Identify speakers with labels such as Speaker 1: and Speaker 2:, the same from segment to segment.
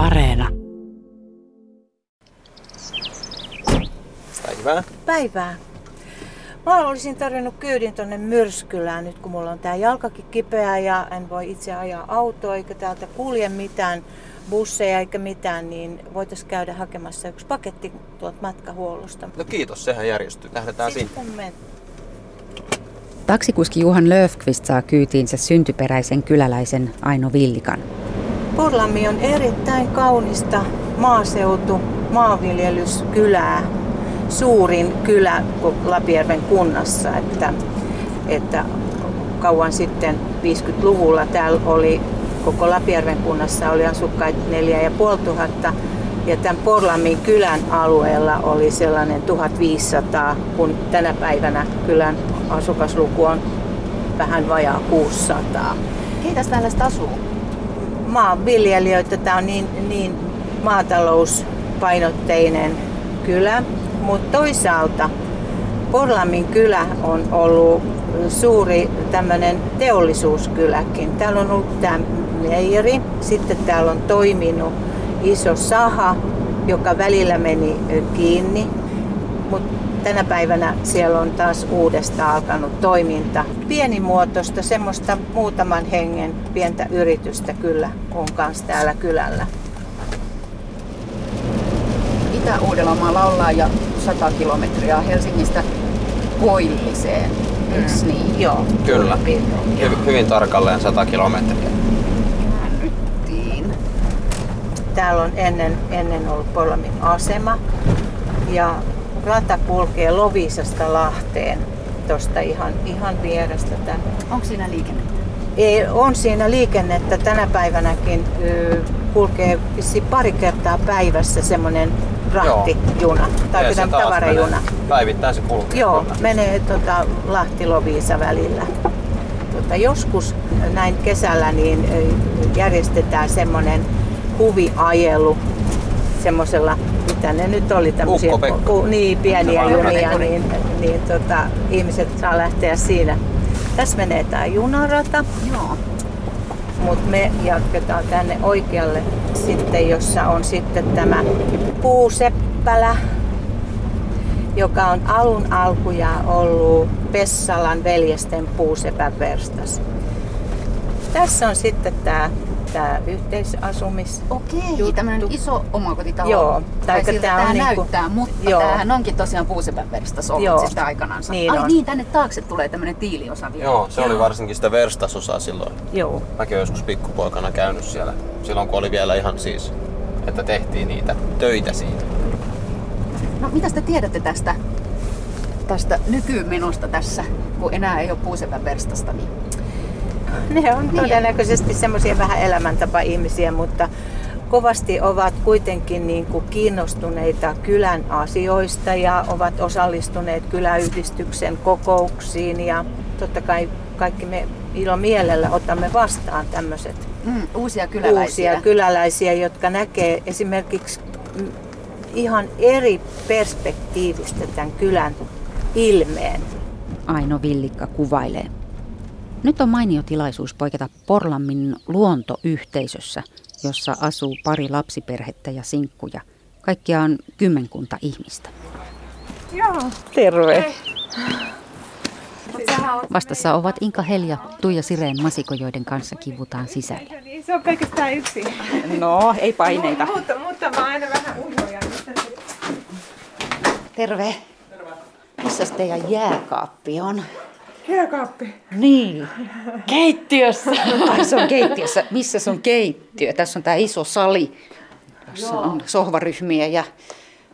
Speaker 1: Areena.
Speaker 2: Päivää.
Speaker 3: Päivää. Mä olisin tarvinnut kyydin tonne Myrskylään nyt kun mulla on tää jalkakin kipeä ja en voi itse ajaa autoa eikä täältä kulje mitään busseja eikä mitään, niin voitaisiin käydä hakemassa yksi paketti tuolta matkahuollosta.
Speaker 2: No kiitos, sehän järjestyy. Lähdetään sinne.
Speaker 3: Sitten me
Speaker 4: Taksikuski Juhan Löfqvist saa kyytiinsä syntyperäisen kyläläisen Aino Villikan.
Speaker 3: Porlammi on erittäin kaunista maaseutu, maanviljelyskylää, suurin kylä Lapierven kunnassa, että, että kauan sitten 50-luvulla täällä oli koko Lapierven kunnassa oli asukkaita 4500 ja tämän Porlammin kylän alueella oli sellainen 1500, kun tänä päivänä kylän asukasluku on vähän vajaa 600
Speaker 5: Keitä täällä sitten asuu?
Speaker 3: Maanviljelijöitä. Tämä on niin, niin maatalouspainotteinen kylä, mutta toisaalta Porlammin kylä on ollut suuri tämmöinen teollisuuskyläkin. Täällä on ollut tämä meijeri, sitten täällä on toiminut iso saha, joka välillä meni kiinni, tänä päivänä siellä on taas uudestaan alkanut toiminta. Pienimuotoista, semmoista muutaman hengen pientä yritystä kyllä on kanssa täällä kylällä.
Speaker 5: Itä-Uudellamaalla ollaan ja 100 kilometriä Helsingistä Koilliseen. Eiks niin?
Speaker 3: Joo,
Speaker 2: Kyllä. Hy- hyvin tarkalleen 100 kilometriä.
Speaker 5: Käännyttiin.
Speaker 3: Täällä on ennen, ennen ollut Porlamin asema ja rata kulkee Lovisasta Lahteen tuosta ihan, ihan vierestä tänne.
Speaker 5: Onko siinä liikennettä?
Speaker 3: Ei, on siinä liikennettä tänä päivänäkin kulkee pari kertaa päivässä semmoinen rahtijuna tai pitää tavarajuna.
Speaker 2: menee. Päivittäin se kulkee.
Speaker 3: Joo,
Speaker 2: kyllä.
Speaker 3: menee tota, Lahti-Loviisa välillä. Tota, joskus näin kesällä niin järjestetään semmoinen huviajelu semmoisella, mitä ne nyt oli tämmöisiä ku- niin, pieniä junia, niin, niin tota, ihmiset saa lähteä siinä. Tässä menee tämä junarata.
Speaker 5: Joo.
Speaker 3: Mutta me jatketaan tänne oikealle sitten, jossa on sitten tämä puuseppälä, joka on alun alkuja ollut Pessalan veljesten puusepän verstas. Tässä on sitten tämä, tämä yhteisasumis.
Speaker 5: Okei,
Speaker 3: juttu.
Speaker 5: tämmöinen iso omakotitalo.
Speaker 3: Joo,
Speaker 5: Tai siltä
Speaker 3: tää
Speaker 5: tää
Speaker 3: on niinku-
Speaker 5: näyttää, mutta
Speaker 3: Joo.
Speaker 5: tämähän onkin tosiaan puusepän verstas ollut
Speaker 3: Joo.
Speaker 5: sitten aikanaan.
Speaker 3: Niin
Speaker 5: Ai
Speaker 3: on.
Speaker 5: niin, tänne taakse tulee tämmöinen tiiliosa vielä.
Speaker 2: Joo, se oli varsinkin sitä verstasosaa silloin.
Speaker 3: Joo.
Speaker 2: Mäkin olen joskus pikkupoikana käynyt siellä. Silloin kun oli vielä ihan siis, että tehtiin niitä töitä siitä.
Speaker 5: No mitä te tiedätte tästä, tästä nykymenosta tässä, kun enää ei ole puusepän verstasta? Niin...
Speaker 3: Ne on todennäköisesti semmoisia vähän elämäntapa-ihmisiä, mutta kovasti ovat kuitenkin niin kuin kiinnostuneita kylän asioista ja ovat osallistuneet kyläyhdistyksen kokouksiin ja totta kai kaikki me ilo mielellä otamme vastaan tämmöiset
Speaker 5: Mm, uusia kyläläisiä.
Speaker 3: uusia kyläläisiä, jotka näkee esimerkiksi ihan eri perspektiivistä tämän kylän ilmeen.
Speaker 4: Aino Villikka kuvailee. Nyt on mainio tilaisuus poiketa Porlammin luontoyhteisössä, jossa asuu pari lapsiperhettä ja sinkkuja. Kaikkiaan kymmenkunta ihmistä.
Speaker 3: Terve!
Speaker 4: Vastassa ovat Inka Helja, Tuija Sireen masiko, joiden kanssa kivutaan sisällä.
Speaker 6: Niin, se on pelkästään yksi.
Speaker 5: No, ei paineita.
Speaker 6: Mutta, mutta mä aina vähän ujoja.
Speaker 5: Terve. Missä teidän jääkaappi on?
Speaker 6: Jääkaappi.
Speaker 5: Niin, keittiössä. Ai se on keittiössä. Missä se on keittiö? Tässä on tämä iso sali, jossa on sohvaryhmiä ja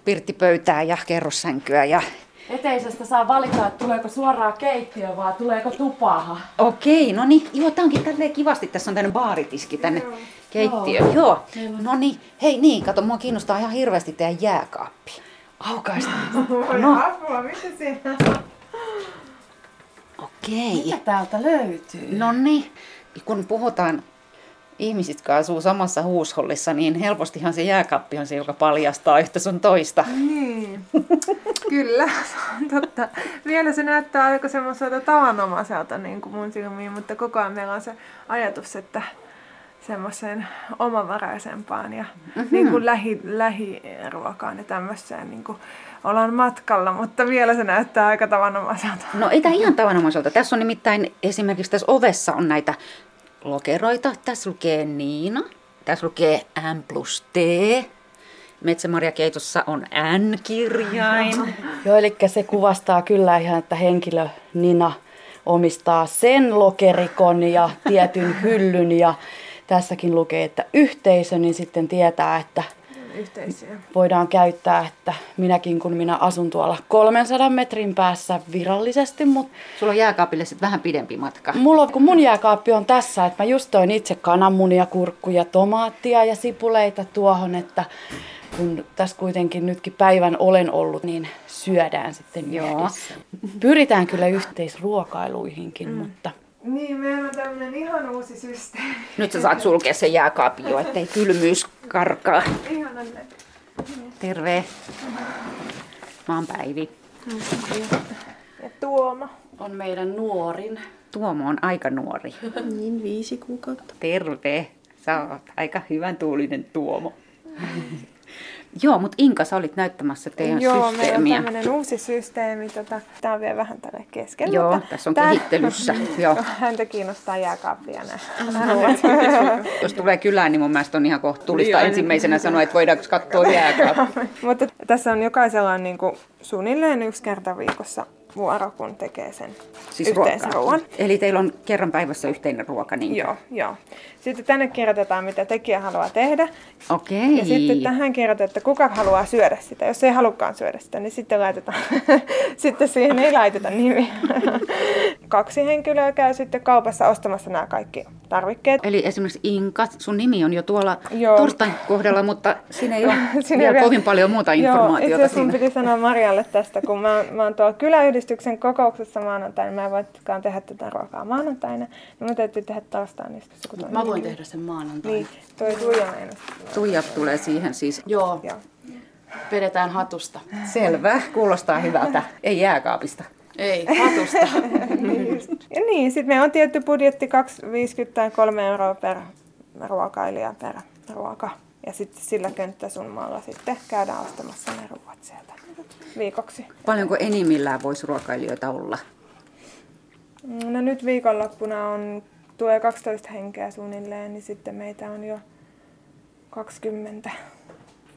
Speaker 5: pirttipöytää ja kerrossänkyä. Ja...
Speaker 7: Eteisestä saa valita, että tuleeko suoraan keittiö vai tuleeko tupaha.
Speaker 5: Okei, no niin. Joo, tää onkin tälleen kivasti. Tässä on tämmöinen baaritiski tänne keittiöön. Joo. No niin. Hei niin, kato, mua kiinnostaa ihan hirveästi teidän jääkaappi. Aukaista.
Speaker 6: No. Apua, mitä siinä?
Speaker 5: Okei.
Speaker 7: Mitä täältä löytyy?
Speaker 5: No niin, kun puhutaan ihmisistä, jotka asuu samassa huushollissa, niin helpostihan se jääkaappi on se, joka paljastaa yhtä sun toista.
Speaker 6: Niin. Kyllä, se on totta. Vielä se näyttää aika semmoiselta tavanomaiselta niin kuin mun silmiin, mutta koko ajan meillä on se ajatus, että semmoiseen omavaraisempaan ja mm-hmm. niin kuin lähi, lähiruokaan ja tämmöiseen niin kuin ollaan matkalla, mutta vielä se näyttää aika tavanomaiselta.
Speaker 5: No ei tämä ihan tavanomaiselta. Tässä on nimittäin esimerkiksi tässä ovessa on näitä lokeroita. Tässä lukee Niina, tässä lukee M plus T, Metsämarjakeitossa on N-kirjain.
Speaker 1: Joo, eli se kuvastaa kyllä ihan, että henkilö Nina omistaa sen lokerikon ja tietyn hyllyn ja tässäkin lukee, että yhteisö, niin sitten tietää, että
Speaker 6: Yhteisiä.
Speaker 1: voidaan käyttää, että minäkin kun minä asun tuolla 300 metrin päässä virallisesti, mutta
Speaker 5: Sulla on jääkaapille sitten vähän pidempi matka.
Speaker 1: mulla on, kun mun jääkaappi on tässä, että mä just toin itse kananmunia, kurkkuja, tomaattia ja sipuleita tuohon, että kun tässä kuitenkin nytkin päivän olen ollut, niin syödään sitten
Speaker 5: Joo.
Speaker 1: yhdessä. Pyritään kyllä yhteisruokailuihinkin, mm. mutta
Speaker 6: Niin, meillä on tämmöinen ihan uusi systeemi.
Speaker 5: Nyt sä saat sulkea sen jääkaapin jo, ettei kylmyys karkaa.
Speaker 6: Ihanan
Speaker 5: Terve. Mä oon Päivi.
Speaker 6: Ja Tuoma.
Speaker 1: on meidän nuorin.
Speaker 5: Tuomo on aika nuori.
Speaker 8: Niin, viisi kuukautta.
Speaker 5: Terve. Sä oot aika hyvän tuulinen Tuomo. Joo, mutta Inka, sä olit näyttämässä teidän
Speaker 6: Joo, meillä on
Speaker 5: systeemiä.
Speaker 6: tämmöinen uusi systeemi. Tota, Tämä on vielä vähän tälle kesken.
Speaker 5: Joo,
Speaker 6: mutta
Speaker 5: tässä on
Speaker 6: tää-
Speaker 5: kehittelyssä. Joo.
Speaker 6: Häntä kiinnostaa jääkaappi ja nämä.
Speaker 5: Jos tulee kylään, niin mun mielestä on ihan kohtuullista ensimmäisenä sanoa, että voidaanko katsoa jääkaappi.
Speaker 6: Mutta tässä on jokaisella on niin kuin suunnilleen yksi kerta viikossa vuoro, kun tekee sen
Speaker 5: Siis
Speaker 6: yhteisruoan.
Speaker 5: Eli teillä on kerran päivässä yhteinen ruoka, niin?
Speaker 6: Joo, joo. Sitten tänne kirjoitetaan, mitä tekijä haluaa tehdä.
Speaker 5: Okei.
Speaker 6: Ja sitten tähän kirjoitetaan, että kuka haluaa syödä sitä. Jos ei halukaan syödä sitä, niin sitten laitetaan. sitten siihen ei laiteta nimi. Kaksi henkilöä käy sitten kaupassa ostamassa nämä kaikki tarvikkeet.
Speaker 5: Eli esimerkiksi Inka, sun nimi on jo tuolla
Speaker 6: Joo.
Speaker 5: torstain kohdalla, mutta siinä ei ole
Speaker 6: Siinä
Speaker 5: vielä kovin paljon muuta
Speaker 6: Joo, itse
Speaker 5: informaatiota
Speaker 6: asiassa piti sanoa Marjalle tästä, kun mä, mä oon tuolla kyläyhdistyksen kokouksessa maanantaina. Mä en voikaan tehdä tätä ruokaa maanantaina. Niin mun täytyy tehdä torstaina. Niin kun toi
Speaker 1: Mä voin tehdä sen maanantaina.
Speaker 6: Niin, toi Tuija meinasi.
Speaker 5: Tuija tulee siihen siis.
Speaker 1: Joo,
Speaker 6: Joo.
Speaker 1: vedetään hatusta.
Speaker 5: Selvä, kuulostaa hyvältä. Ei jääkaapista.
Speaker 1: Ei, hatusta.
Speaker 6: Ja niin, sitten meillä on tietty budjetti 2,50 tai 3 euroa per ruokailija per ruoka. Ja sitten sillä könttäsummalla sitten käydään ostamassa ne ruoat sieltä viikoksi.
Speaker 5: Paljonko enimmillään voisi ruokailijoita olla?
Speaker 6: No nyt viikonloppuna on, tulee 12 henkeä suunnilleen, niin sitten meitä on jo 20.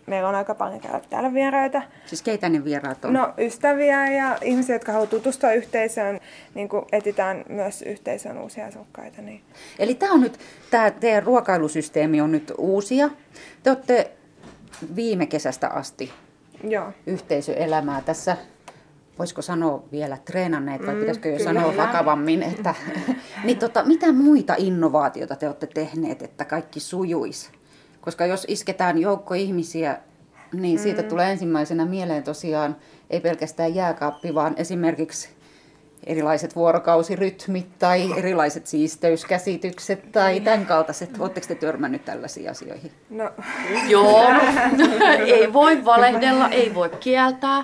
Speaker 6: Meillä on aika paljon käydä täällä vieraita.
Speaker 5: Siis keitä ne vieraat on?
Speaker 6: No ystäviä ja ihmisiä, jotka haluaa tutustua yhteisöön, niin kuin etsitään myös yhteisön uusia asukkaita. Niin.
Speaker 5: Eli tämä on nyt, tämä teidän ruokailusysteemi on nyt uusia. Te olette viime kesästä asti
Speaker 6: Joo.
Speaker 5: yhteisöelämää tässä, voisiko sanoa vielä treenanneet vai
Speaker 6: Mm,
Speaker 5: pitäisikö jo sanoa vakavammin, että niin tota, mitä muita innovaatioita te olette tehneet, että kaikki sujuisi? Koska jos isketään joukko ihmisiä, niin siitä
Speaker 6: Mm.
Speaker 5: tulee ensimmäisenä mieleen tosiaan ei pelkästään jääkaappi, vaan esimerkiksi erilaiset vuorokausirytmit tai erilaiset siisteyskäsitykset tai tämän kaltaiset. Oletteko te törmännyt tällaisiin asioihin?
Speaker 6: No,
Speaker 1: Joo, ei voi valehdella, ei voi kieltää,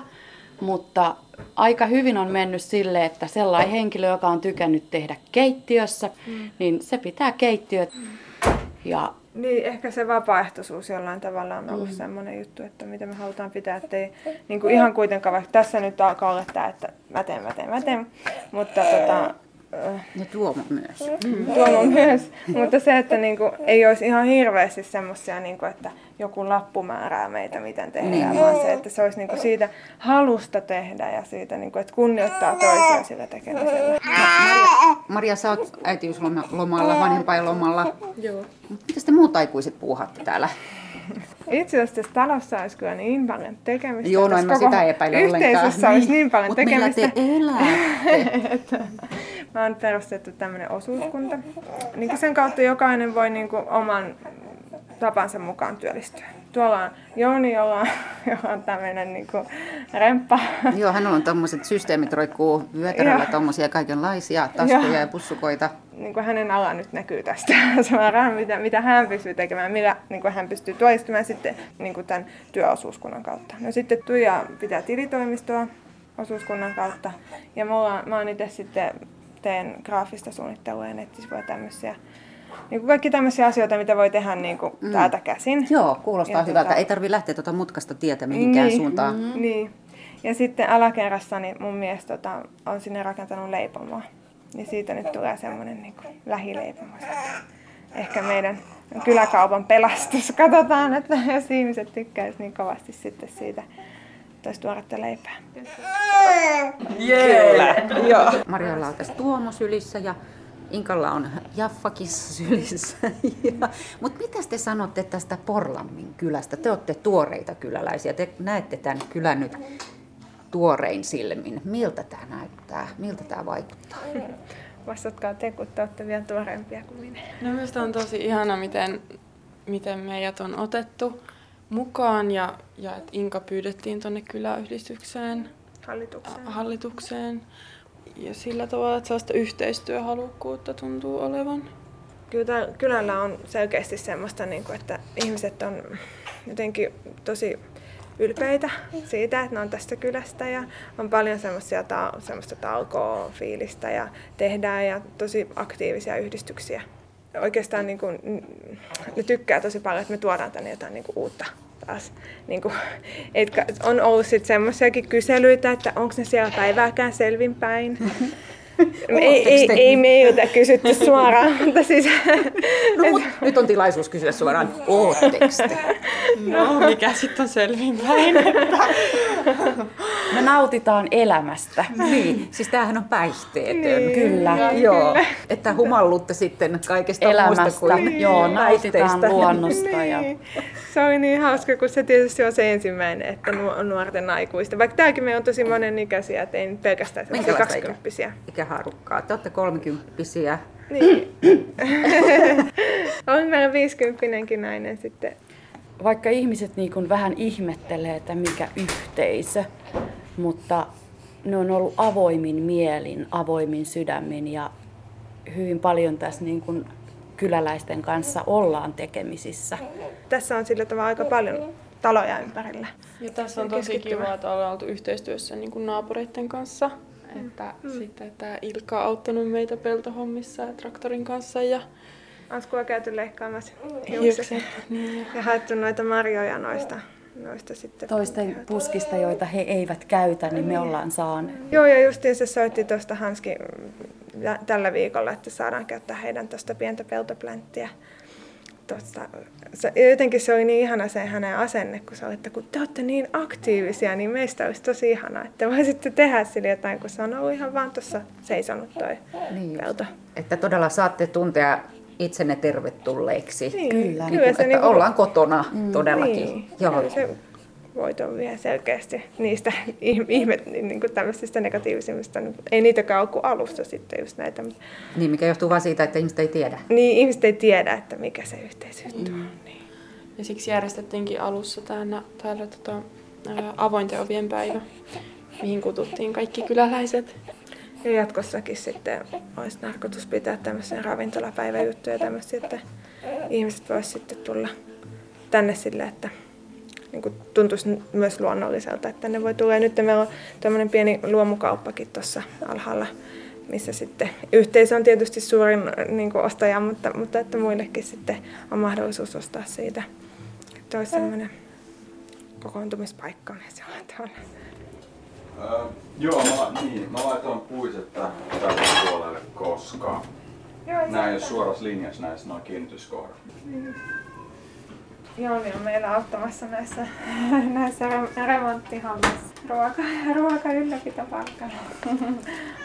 Speaker 1: mutta aika hyvin on mennyt sille, että sellainen henkilö, joka on tykännyt tehdä keittiössä, niin se pitää keittiöt. Ja
Speaker 6: Niin, ehkä se vapaaehtoisuus jollain tavalla on ollut mm. semmoinen juttu, että mitä me halutaan pitää, ettei niin kuin ihan kuitenkaan, vaikka tässä nyt alkaa olla tämä, että mä teen, mä teen, mä teen, mutta tota,
Speaker 5: Ja Tuomo myös.
Speaker 6: Tuomo myös, mutta se, että niin kuin, ei olisi ihan hirveästi semmoisia, niin kuin, että joku lappu määrää meitä, miten tehdään,
Speaker 5: Niin.
Speaker 6: vaan se, että se olisi niin kuin siitä halusta tehdä ja siitä, niin kuin, että kunnioittaa toisia sillä tekemisellä.
Speaker 5: Maria, Maria, sä oot äitiyslomalla, vanhempainlomalla.
Speaker 6: Joo.
Speaker 5: Mitä te muut aikuiset puuhatte täällä?
Speaker 6: Itse asiassa tässä talossa olisi kyllä niin paljon tekemistä.
Speaker 5: Joo, no en mä sitä epäile ollenkaan.
Speaker 6: Yhteisössä olisi niin paljon
Speaker 5: Mut millä
Speaker 6: tekemistä.
Speaker 5: te elätte?
Speaker 6: mä oon perustettu tämmöinen osuuskunta. Niin sen kautta jokainen voi niin kuin oman tapansa mukaan työllistyä. Tuolla on Jouni, jolla on, jolla on tämmöinen niin kuin remppa.
Speaker 5: Joo, hänellä on tommoset systeemit roikkuu vyötäröllä
Speaker 6: Joo.
Speaker 5: tommosia kaikenlaisia taskuja
Speaker 6: Joo.
Speaker 5: ja pussukoita.
Speaker 6: Niin kuin hänen ala nyt näkyy tästä suoraan, mitä, mitä hän pystyy tekemään, millä niin kuin hän pystyy työllistämään sitten niin kuin tämän työosuuskunnan kautta. No sitten Tuija pitää tilitoimistoa osuuskunnan kautta. Ja mulla, mä oon itse sitten teen graafista suunnittelua ja nettisivuja ja tämmöisiä niin kuin kaikki tämmöisiä asioita, mitä voi tehdä niin kuin mm. täältä käsin.
Speaker 5: Joo, kuulostaa
Speaker 6: Ja
Speaker 5: hyvältä.
Speaker 6: tota-
Speaker 5: Ei tarvi lähteä tuota mutkasta tietä mihinkään
Speaker 6: Niin.
Speaker 5: suuntaan.
Speaker 6: Mm. Niin. Ja sitten alakerrassa niin mun mies tota, on sinne rakentanut leipomoa. Niin siitä nyt tulee semmoinen niin kuin lähileipomo. Ehkä meidän kyläkaupan pelastus. Katsotaan, että jos ihmiset tykkäis niin kovasti sitten siitä, olisi tuoretta leipää.
Speaker 5: Joo. Marjalla on tässä Tuomo sylissä ja Inkalla on Jaffakin sylissä. Ja, mutta mitä te sanotte tästä Porlammin kylästä? Te olette tuoreita kyläläisiä. Te näette tämän kylän nyt tuorein silmin. Miltä tämä näyttää? Miltä tämä vaikuttaa?
Speaker 6: Vastatkaa te, kun te olette vielä tuoreempia kuin minä.
Speaker 9: No minusta on tosi ihana, miten, miten meidät on otettu mukaan ja, ja että Inka pyydettiin tuonne kyläyhdistykseen,
Speaker 6: Hallitukseen.
Speaker 9: hallitukseen. Ja sillä tavalla, että sellaista yhteistyöhalukkuutta tuntuu olevan.
Speaker 6: Kyllä kylällä on selkeästi semmoista, niin kuin, että ihmiset on jotenkin tosi ylpeitä siitä, että ne on tästä kylästä ja on paljon semmoisia ta- semmoista talkoa fiilistä ja tehdään ja tosi aktiivisia yhdistyksiä. Oikeastaan niin kuin, ne tykkää tosi paljon, että me tuodaan tänne jotain niin kuin uutta taas. Niin kuin, etkä, on ollut sitten semmoisiakin kyselyitä, että onko ne siellä päivääkään selvinpäin. ei, ei,
Speaker 5: te?
Speaker 6: ei meiltä kysytty suoraan, mutta siis...
Speaker 5: No, mut, nyt on tilaisuus kysyä suoraan, ootteko te?
Speaker 9: No, mikä sitten on selvinpäin?
Speaker 1: Me nautitaan elämästä.
Speaker 5: Niin, siis tämähän on päihteetön.
Speaker 6: Niin.
Speaker 1: Kyllä.
Speaker 5: Joo, että humallutte sitten kaikesta muusta
Speaker 1: Elämästä.
Speaker 5: kuin
Speaker 1: Joo, nautitaan luonnosta. Ja...
Speaker 6: Niin. Se oli niin hauska, kun se tietysti on se ensimmäinen, että nuo- nuorten aikuista. Vaikka tämäkin me on tosi monen ikäisiä, että ei pelkästään semmoisia
Speaker 5: Minkälaista ikä- Ikähaarukkaa. Te olette kolmekymppisiä.
Speaker 6: Niin. on meillä viisikymppinenkin nainen sitten.
Speaker 1: Vaikka ihmiset niin kuin vähän ihmettelee, että mikä yhteisö, mutta ne on ollut avoimin mielin, avoimin sydämin ja hyvin paljon tässä niin kuin kyläläisten kanssa ollaan tekemisissä.
Speaker 6: Tässä on sillä tavalla aika paljon taloja ympärillä.
Speaker 9: Ja tässä on tosi kiva, että ollaan oltu yhteistyössä niin kuin naapureiden kanssa. Että mm. sitten tämä Ilkka on auttanut meitä peltohommissa ja traktorin kanssa ja
Speaker 6: Anskua käyty leikkaamassa hiukset
Speaker 9: hiukset. Niin, ja
Speaker 6: haettu noita marjoja noista, noista sitten.
Speaker 1: Toisten puskista, joita he eivät käytä, niin me ollaan saaneet.
Speaker 6: Joo, ja justiin se soitti tuosta Hanski mm, tä- tällä viikolla, että saadaan käyttää heidän tuosta pientä peltoplänttiä. Tosta, se, jotenkin se oli niin ihana se hänen asenne, kun se oli, että kun te olette niin aktiivisia, niin meistä olisi tosi ihana, että voisitte tehdä sille jotain, kun se on ollut ihan vaan tuossa seisonut toi
Speaker 5: Niin just.
Speaker 6: pelto.
Speaker 5: Että todella saatte tuntea itsenne tervetulleeksi.
Speaker 6: Niin,
Speaker 1: Kyllä.
Speaker 6: kyllä se
Speaker 5: että
Speaker 6: niinku-
Speaker 5: ollaan kotona todellakin.
Speaker 6: Niin,
Speaker 5: Joo.
Speaker 6: se voito vie selkeästi niistä ihme, niin kuin tämmöisistä negatiivisimmista. Ei niitäkään ole kuin alussa sitten just näitä.
Speaker 5: Niin, mikä johtuu vain siitä, että ihmiset ei tiedä.
Speaker 6: Niin ihmiset ei tiedä, että mikä se yhteisjuttu on. Niin.
Speaker 9: Ja siksi järjestettiinkin alussa täällä, täällä tota, ää, avointen ovien päivä, mihin kututtiin kaikki kyläläiset.
Speaker 6: Ja jatkossakin sitten olisi tarkoitus pitää tämmöisiä ravintolapäiväjuttuja ja tämmöisiä, että ihmiset voisivat sitten tulla tänne sille, että niin kuin tuntuisi myös luonnolliselta, että ne voi tulla. Ja nyt meillä on tämmöinen pieni luomukauppakin tuossa alhaalla, missä sitten yhteisö on tietysti suurin niin kuin ostaja, mutta, mutta että muillekin sitten on mahdollisuus ostaa siitä. Että olisi semmoinen kokoontumispaikka sellainen tavalla.
Speaker 10: Öö, joo, mä, niin, mä laitoin puiset tälle puolelle, koska ei ole suorassa linjassa näissä noin kiinnityskohdat.
Speaker 6: Jouni on meillä auttamassa näissä, näissä re- remonttihommissa. Ruoka, ruoka ylläpitopalkkana.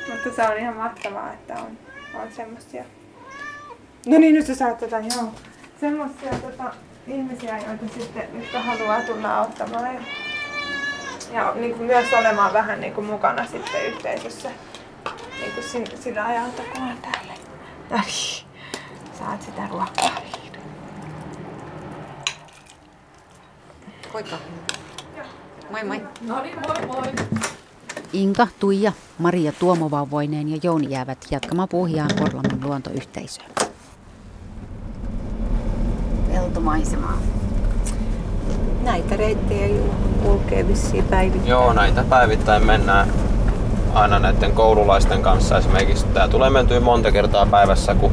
Speaker 6: Mutta se on ihan mahtavaa, että on, on semmoisia. No niin, nyt sä saat tätä, joo. Semmoisia tota, ihmisiä, joita sitten, jotka haluaa tulla auttamaan. Ja, ja niin kuin myös olemaan vähän niin kuin mukana sitten yhteisössä. Niin kuin sin, sillä ajalta, kun on täällä. Ai, saat sitä ruokaa vihdoin.
Speaker 5: Poika. Moi moi.
Speaker 4: Inka, Tuija, Maria Tuomovauvoineen ja Jouni jäävät jatkamaan puuhiaan Porlammin luontoyhteisöön.
Speaker 5: Peltomaisemaa.
Speaker 3: Näitä reittejä kulkee vissiin päivittäin.
Speaker 2: Joo, näitä päivittäin mennään aina näiden koululaisten kanssa esimerkiksi. Tää tulee mentyä monta kertaa päivässä, kun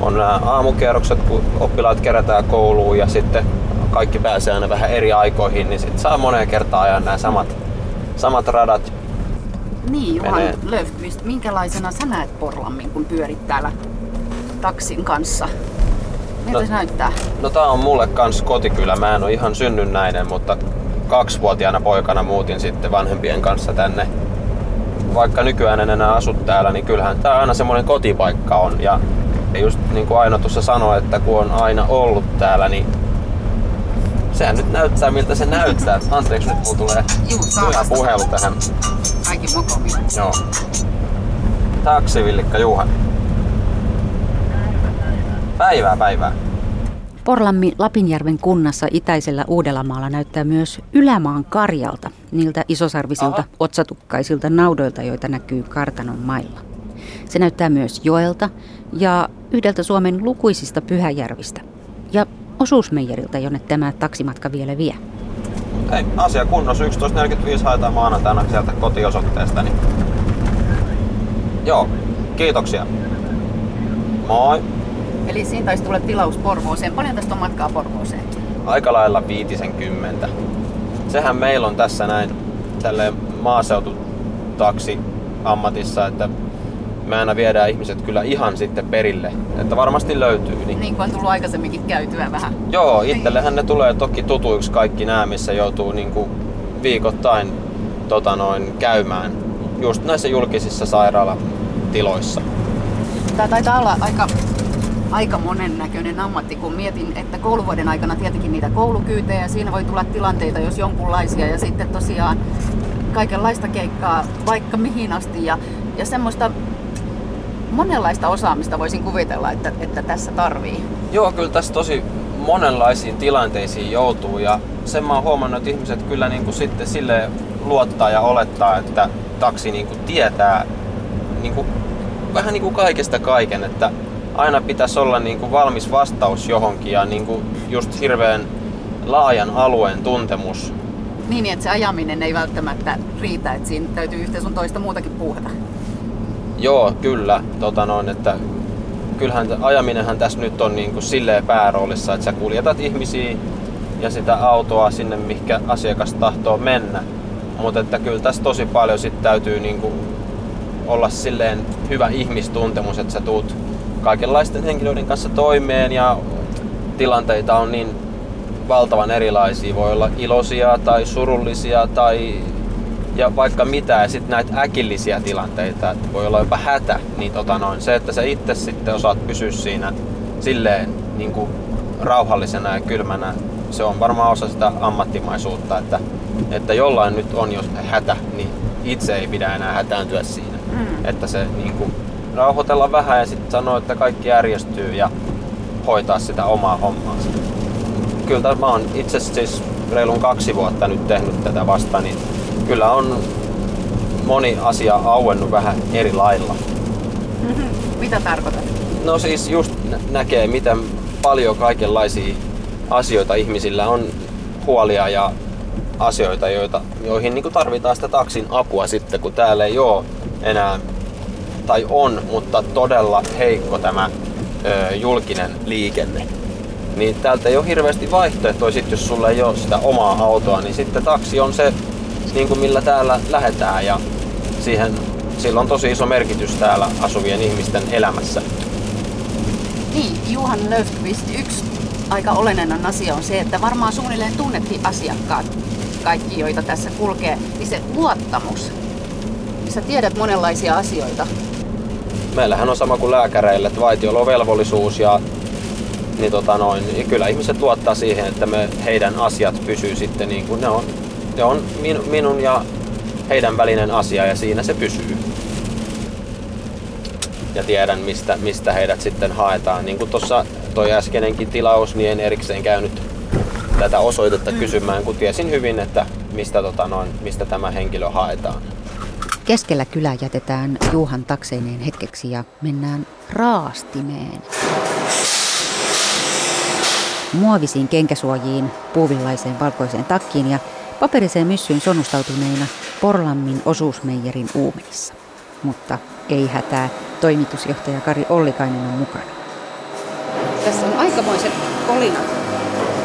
Speaker 2: on nämä aamukierrokset, kun oppilaat kerätään kouluun ja sitten kaikki pääsee aina vähän eri aikoihin, niin sitten saa moneen kertaan ajan nämä samat, samat radat.
Speaker 5: Niin, Juhan. Löfqvist, minkälaisena sä näet Porlammin, kun pyörit täällä taksin kanssa? Miltä
Speaker 2: No-
Speaker 5: se näyttää?
Speaker 2: No tää on mulle kans kotikylä. Mä en ole ihan synnynnäinen, mutta kaksivuotiaana poikana muutin sitten vanhempien kanssa tänne. Vaikka nykyään en enää asu täällä, niin kyllähän tää aina semmoinen kotipaikka on. Ja just niin kuin Aino tuossa sanoi, että kun on aina ollut täällä, niin sehän nyt näyttää miltä se näyttää. Anteeksi, nyt mulla tulee
Speaker 5: Juu, saa
Speaker 2: hyvä puhelu tähän.
Speaker 5: Kaikki mokomi.
Speaker 2: Joo. Taksivillikka Juhan. Päivää, päivää.
Speaker 5: Porlammi Lapinjärven kunnassa itäisellä Uudellamaalla näyttää myös Ylämaan Karjalta, niiltä isosarvisilta
Speaker 2: Aha.
Speaker 5: otsatukkaisilta naudoilta, joita näkyy kartanon mailla. Se näyttää myös joelta ja yhdeltä Suomen lukuisista pyhäjärvistä ja osuusmeijeriltä, jonne tämä taksimatka vielä vie.
Speaker 2: Ei, asia kunnossa. 11.45 haetaan maanantaina sieltä kotiosoitteesta. Niin... Joo, kiitoksia. Moi.
Speaker 5: Eli siinä taisi tulla tilaus Porvooseen. Paljon tästä on matkaa Porvooseen?
Speaker 2: Aika lailla viitisen kymmentä. Sehän meillä on tässä näin tälle maaseututaksi ammatissa, että me aina viedään ihmiset kyllä ihan sitten perille. Että varmasti löytyy. Niin.
Speaker 5: Niin kuin on tullut aikaisemminkin käytyä vähän.
Speaker 2: Joo, itsellehän ne tulee toki tutuiksi kaikki nämä, missä joutuu niinku viikoittain tota noin, käymään just näissä julkisissa sairaalatiloissa.
Speaker 5: Tämä taitaa olla aika, aika monennäköinen ammatti, kun mietin, että kouluvuoden aikana tietenkin niitä koulukyytejä ja siinä voi tulla tilanteita, jos jonkunlaisia ja sitten tosiaan kaikenlaista keikkaa vaikka mihin asti ja, ja semmoista monenlaista osaamista voisin kuvitella, että, että tässä tarvii.
Speaker 2: Joo, kyllä tässä tosi monenlaisiin tilanteisiin joutuu ja sen mä oon huomannut, että ihmiset kyllä niinku sitten sille luottaa ja olettaa, että taksi niinku tietää niinku, vähän niinku kaikesta kaiken, että aina pitäisi olla niinku valmis vastaus johonkin ja niinku just hirveän laajan alueen tuntemus.
Speaker 5: Niin, että se ajaminen ei välttämättä riitä, että siinä täytyy yhtä sun toista muutakin puuhata.
Speaker 2: Joo, kyllä. Tota noin, että kyllähän ajaminenhan tässä nyt on niin kuin silleen pääroolissa, että sä kuljetat ihmisiä ja sitä autoa sinne, mihinkä asiakas tahtoo mennä. Mutta että kyllä tässä tosi paljon sit täytyy niin kuin olla silleen hyvä ihmistuntemus, että sä tuut kaikenlaisten henkilöiden kanssa toimeen ja tilanteita on niin valtavan erilaisia. Voi olla iloisia tai surullisia tai ja vaikka mitä, ja sitten näitä äkillisiä tilanteita, että voi olla jopa hätä, niin tota noin, se, että sä itse sitten osaat pysyä siinä silleen niin kuin rauhallisena ja kylmänä, se on varmaan osa sitä ammattimaisuutta, että, että jollain nyt on jos hätä, niin itse ei pidä enää hätääntyä siinä. Mm. Että se niin kuin, rauhoitella vähän ja sitten sanoa, että kaikki järjestyy ja hoitaa sitä omaa hommaansa. Kyllä mä oon itse siis reilun kaksi vuotta nyt tehnyt tätä vasta, niin kyllä on moni asia auennut vähän eri lailla.
Speaker 5: Mitä tarkoitat?
Speaker 2: No siis just nä- näkee, miten paljon kaikenlaisia asioita ihmisillä on huolia ja asioita, joita, joihin niin tarvitaan sitä taksin apua sitten, kun täällä ei ole enää, tai on, mutta todella heikko tämä ö, julkinen liikenne. Niin täältä ei ole hirveästi vaihtoehtoja, sit, jos sulla ei ole sitä omaa autoa, niin sitten taksi on se, niin kuin millä täällä lähetään ja siihen, sillä on tosi iso merkitys täällä asuvien ihmisten elämässä.
Speaker 5: Niin, Juhan Löfqvist, yksi aika olennainen asia on se, että varmaan suunnilleen tunnettiin asiakkaat, kaikki joita tässä kulkee, niin se luottamus. Sä tiedät monenlaisia asioita.
Speaker 2: Meillähän on sama kuin lääkäreillä, että vaitiolovelvollisuus ja niin tota noin, niin kyllä ihmiset luottaa siihen, että me, heidän asiat pysyy sitten niin kuin ne on. Ne on min, minun ja heidän välinen asia ja siinä se pysyy. Ja tiedän, mistä, mistä heidät sitten haetaan. Niin kuin tuossa toi äskeinenkin tilaus, niin en erikseen käynyt tätä osoitetta kysymään, kun tiesin hyvin, että mistä, tota noin, mistä tämä henkilö haetaan.
Speaker 5: Keskellä kylää jätetään Juhan takseineen hetkeksi ja mennään raastimeen. Muovisiin kenkäsuojiin, puuvillaiseen valkoiseen takkiin ja paperiseen myssyyn sonustautuneina Porlammin osuusmeijerin uumenissa. Mutta ei hätää, toimitusjohtaja Kari Ollikainen on mukana. Tässä on aikamoiset kolinat.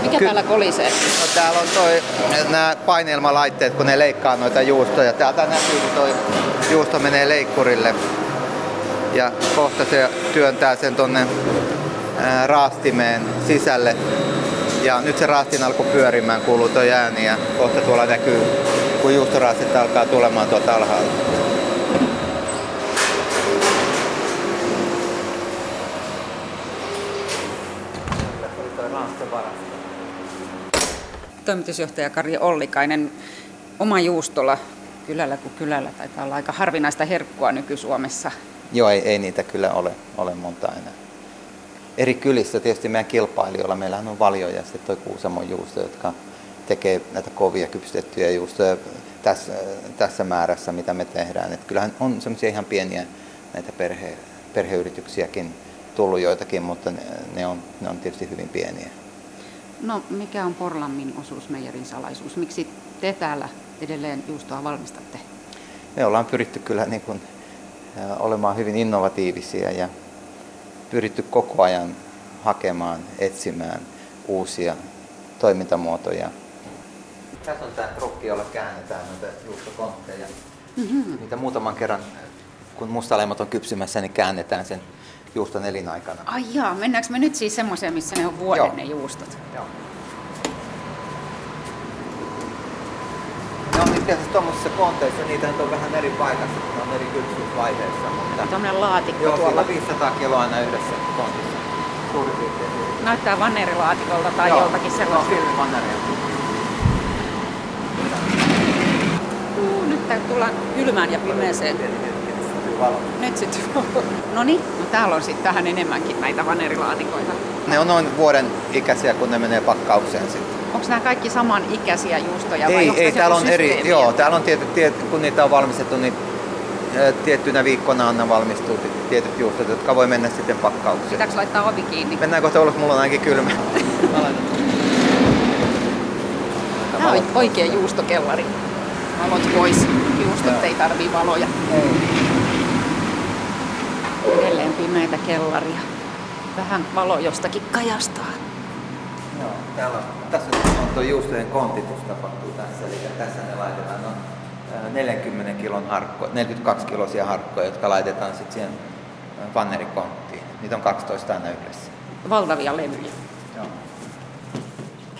Speaker 5: Mikä
Speaker 11: Ky-
Speaker 5: täällä kolisee?
Speaker 11: No, täällä on toi, nämä painelmalaitteet, kun ne leikkaa noita juustoja. Täältä näkyy, kun toi juusto menee leikkurille. Ja kohta se työntää sen tonne raastimeen sisälle. Ja nyt se raastin alkoi pyörimään, kuuluu toi ääni ja kohta tuolla näkyy, kun juustoraastit alkaa tulemaan tuolta alhaalta.
Speaker 5: Toimitusjohtaja Kari Ollikainen, oma juustola kylällä kuin kylällä taitaa olla aika harvinaista herkkua nyky-Suomessa.
Speaker 11: Joo, ei, ei niitä kyllä ole, ole monta enää. Eri kylistä tietysti meidän kilpailijoilla, meillähän on Valio ja sitten toi Kuusamon juusto, jotka tekee näitä kovia kypstettyjä juustoja tässä, tässä määrässä, mitä me tehdään. Et kyllähän on semmoisia ihan pieniä näitä perhe, perheyrityksiäkin tullut joitakin, mutta ne, ne, on, ne on tietysti hyvin pieniä.
Speaker 5: No mikä on Porlammin osuus meijerin salaisuus? Miksi te täällä edelleen juustoa valmistatte?
Speaker 11: Me ollaan pyritty kyllä niin kuin, olemaan hyvin innovatiivisia ja pyritty koko ajan hakemaan, etsimään uusia toimintamuotoja. Tässä on tämä trukki, jolla käännetään noita juustokontteja.
Speaker 5: Mm-hmm.
Speaker 11: Niitä muutaman kerran, kun mustalemmat on kypsymässä, niin käännetään sen juuston elinaikana.
Speaker 5: Ai jaa, mennäänkö me nyt siis semmoiseen, missä ne on vuoden
Speaker 11: Joo.
Speaker 5: ne juustot?
Speaker 11: Joo. Ne on itse asiassa tuommoisissa konteissa, niitä on vähän eri paikassa, ne on eri kypsyysvaiheessa. Mutta...
Speaker 5: Tuommoinen laatikko
Speaker 11: Joo,
Speaker 5: tuolla.
Speaker 11: siellä on 500 kiloa aina yhdessä kontissa. Suurin piirtein.
Speaker 5: Näyttää vannerilaatikolta tai
Speaker 11: Joo,
Speaker 5: joltakin sellaista.
Speaker 11: filmivanneria.
Speaker 5: Uu, nyt tullaan kylmään ja pimeeseen. Nyt sit. No niin, no täällä on sitten vähän enemmänkin näitä vannerilaatikoita.
Speaker 11: Ne on noin vuoden ikäisiä, kun ne menee pakkaukseen sitten.
Speaker 5: Onko nämä kaikki saman ikäisiä juustoja vai
Speaker 11: Ei,
Speaker 5: onko
Speaker 11: ei täällä on eri, joo, täällä on tietyt, tiet, kun niitä on valmistettu, niin tiettynä viikkona aina valmistuu ti- tietyt juustot, jotka voi mennä sitten pakkaukseen.
Speaker 5: Pitääkö laittaa ovi kiinni?
Speaker 11: Mennään kohta ulos, mulla on ainakin kylmä.
Speaker 5: Tämä on oikea juustokellari. Valot pois. Juustot ei tarvii valoja. Edelleen pimeitä kellaria. Vähän valo jostakin kajastaa.
Speaker 11: Joo, täällä on, tässä on tuo juustojen kontitus tapahtuu tässä, eli tässä ne laitetaan on 40 kilon harkko, 42 kilosia harkkoja, jotka laitetaan sitten siihen vannerikonttiin. Niitä on 12 aina yhdessä.
Speaker 5: Valtavia levyjä.
Speaker 11: Joo.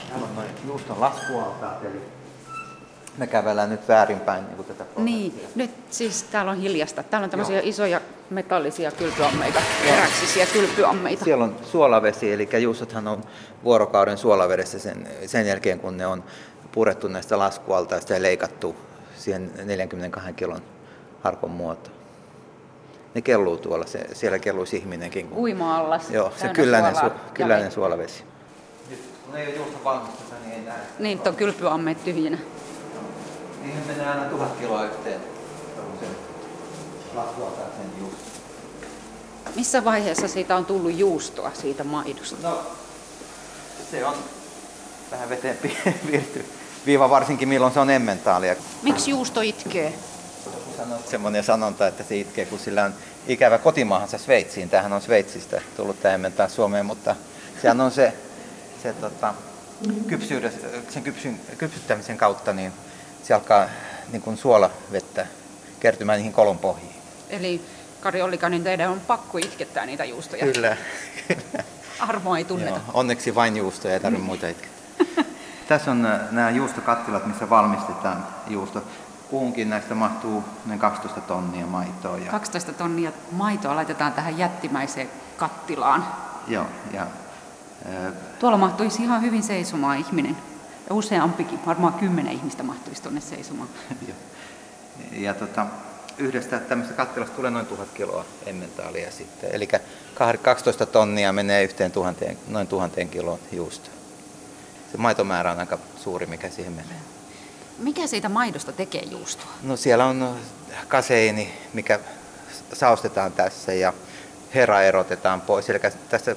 Speaker 11: Täällä on noin juuston laskualtaat, eli me kävellään nyt väärinpäin niin kuin tätä
Speaker 5: Niin, nyt siis täällä on hiljasta. Täällä on tämmöisiä isoja metallisia kylpyammeita, teräksisiä kylpyammeita.
Speaker 11: Siellä on suolavesi, eli juustothan on vuorokauden suolavedessä sen, sen jälkeen, kun ne on purettu näistä laskualtaista ja leikattu siihen 42 kilon harkon muotoon. Ne kelluu tuolla, se, siellä kelluisi ihminenkin. Kun...
Speaker 5: Uima-allas.
Speaker 11: Joo, se kylläinen,
Speaker 5: suolaa
Speaker 11: su, kylläinen suolavesi. Nyt, kun ei ole juusto valmisteta, niin ei näe.
Speaker 5: Niin, on kylpyammeet tyhjinä.
Speaker 11: Niihin menee aina tuhat kiloa yhteen juuston.
Speaker 5: Missä vaiheessa siitä on tullut juustoa, siitä maidosta?
Speaker 11: No, se on vähän veteen pi- piirty viiva varsinkin milloin se on emmentaalia.
Speaker 5: Miksi juusto itkee?
Speaker 11: Semmoinen sanonta, että se itkee, kun sillä on ikävä kotimaahansa Sveitsiin. Tämähän on Sveitsistä tullut tämä emmentaa Suomeen, mutta sehän on se, se tota, kypsyydes, sen kypsyn, kypsyttämisen kautta, niin se alkaa niin kuin suolavettä kertymään niihin kolon pohjiin. Eli
Speaker 5: Kari Ollikainen, teidän on pakko itkettää niitä juustoja.
Speaker 11: Kyllä.
Speaker 5: Armoa ei tunneta.
Speaker 11: Joo, onneksi vain juustoja, ei tarvitse muita itkeä. Tässä on äh, nämä juustokattilat, missä valmistetaan juusto. Kuhunkin näistä mahtuu noin 12 tonnia maitoa. Ja,
Speaker 5: 12 tonnia maitoa laitetaan tähän jättimäiseen kattilaan.
Speaker 11: joo, ja, äh,
Speaker 5: Tuolla mahtuisi ihan hyvin seisomaan ihminen. Ja useampikin, varmaan kymmenen ihmistä mahtuisi tuonne seisomaan.
Speaker 11: ja tota, yhdestä tämmöistä kattilasta tulee noin tuhat kiloa emmentaalia sitten. Eli 12 tonnia menee yhteen tuhanteen, noin tuhanteen kiloon juustoa. Se maitomäärä on aika suuri, mikä siihen menee.
Speaker 5: Mikä siitä maidosta tekee juustoa?
Speaker 11: No siellä on kaseini, mikä saustetaan tässä ja hera erotetaan pois. Eli tässä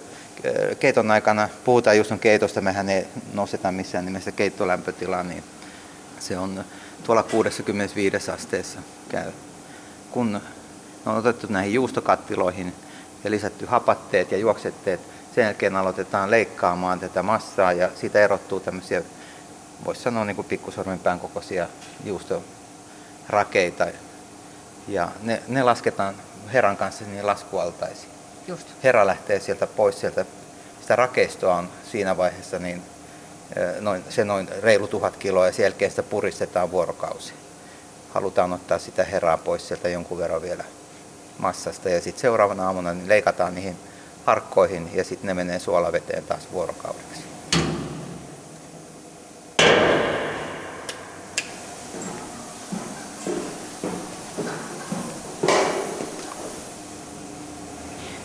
Speaker 11: keiton aikana, puhutaan just on keitosta, mehän ei nosteta missään nimessä keittolämpötilaa, niin se on tuolla 65 asteessa käy. Kun on otettu näihin juustokattiloihin ja lisätty hapatteet ja juoksetteet, Sen jälkeen aloitetaan leikkaamaan tätä massaa ja siitä erottuu tämmöisiä, voisi sanoa niin kuin pikkusormenpään kokoisia juustorakeita. Ja ne, ne lasketaan heran kanssa niin laskualtaisiin.
Speaker 5: Just.
Speaker 11: Hera lähtee sieltä pois sieltä. Sitä rakeistoa on siinä vaiheessa niin noin, se noin reilu tuhat kiloa ja sen jälkeen sitä puristetaan vuorokausi. Halutaan ottaa sitä herää pois sieltä jonkun verran vielä massasta ja sitten seuraavana aamuna niin leikataan niihin harkkoihin ja sitten ne menee suolaveteen taas vuorokaudeksi.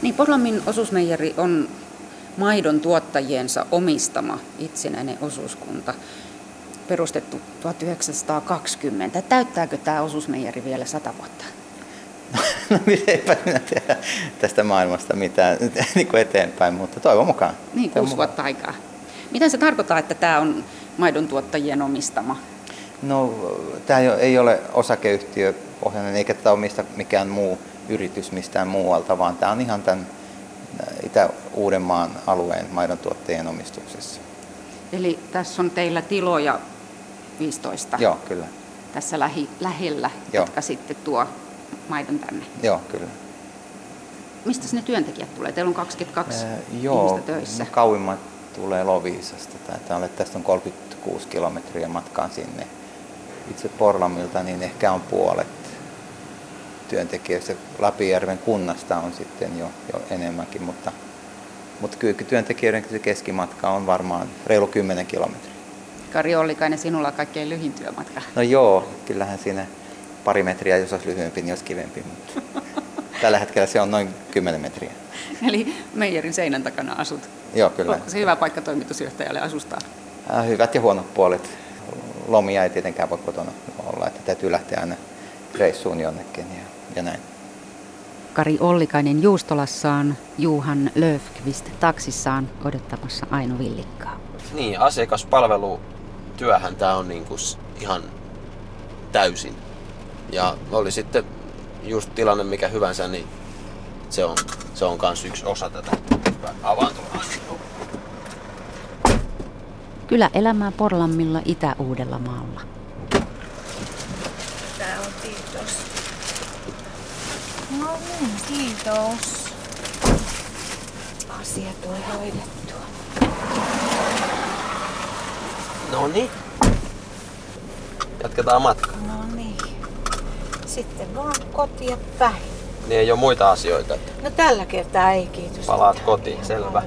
Speaker 5: Niin Porlammin osuusmeijeri on maidon tuottajiensa omistama itsenäinen osuuskunta, perustettu 1920. Täyttääkö tämä osuusmeijeri vielä sata vuotta?
Speaker 11: No eipä minä tiedä tästä maailmasta mitään niin kuin eteenpäin, mutta toivon mukaan.
Speaker 5: Niin, kuusi vuotta aikaa. Miten se tarkoittaa, että tämä on maidon tuottajien omistama?
Speaker 11: No, tämä ei ole osakeyhtiö pohjainen, eikä tätä omista mikään muu yritys mistään muualta, vaan tämä on ihan tämän Itä-Uudenmaan alueen maidon tuottajien omistuksessa.
Speaker 5: Eli tässä on teillä tiloja 15?
Speaker 11: Joo, kyllä.
Speaker 5: Tässä lähi, lähellä, Joo. jotka sitten tuo maidon tänne?
Speaker 11: Joo, kyllä.
Speaker 5: Mistä ne työntekijät tulee? Teillä on 22 äh,
Speaker 11: joo,
Speaker 5: ihmistä töissä.
Speaker 11: Kauimmat tulee Loviisasta. Taitaa olla, tästä on 36 kilometriä matkaa sinne. Itse Porlamilta niin ehkä on puolet työntekijöistä. Lapijärven kunnasta on sitten jo, jo enemmänkin, mutta, mutta kyllä työntekijöiden keskimatka on varmaan reilu 10 kilometriä.
Speaker 5: Kari Ollikainen, sinulla on kaikkein lyhin työmatka.
Speaker 11: No joo, kyllähän siinä pari metriä, jos olisi lyhyempi, niin olisi kivempi. Mutta tällä hetkellä se on noin 10 metriä.
Speaker 5: Eli Meijerin seinän takana asut?
Speaker 11: Joo, kyllä.
Speaker 5: Onko se hyvä paikka toimitusjohtajalle asustaa?
Speaker 11: Äh, hyvät ja huonot puolet. Lomia ei tietenkään voi kotona olla, että täytyy lähteä aina reissuun jonnekin ja, ja näin.
Speaker 4: Kari Ollikainen Juustolassaan, Juhan Löfqvist taksissaan odottamassa Aino Villikkaa.
Speaker 2: Niin, asiakaspalvelutyöhän tämä on niinku ihan täysin ja oli sitten just tilanne mikä hyvänsä, niin se on, se on kans yksi osa tätä. Avaantumaan.
Speaker 4: Kyllä elämää Porlammilla Itä-Uudella maalla.
Speaker 3: Tää on kiitos. No niin, kiitos. Asiat on hoidettua.
Speaker 2: No niin. Jatketaan matkaa.
Speaker 3: No niin sitten vaan kotia päin.
Speaker 2: Niin ei ole muita asioita?
Speaker 3: No tällä kertaa ei, kiitos.
Speaker 2: Palaat kotiin, selvä.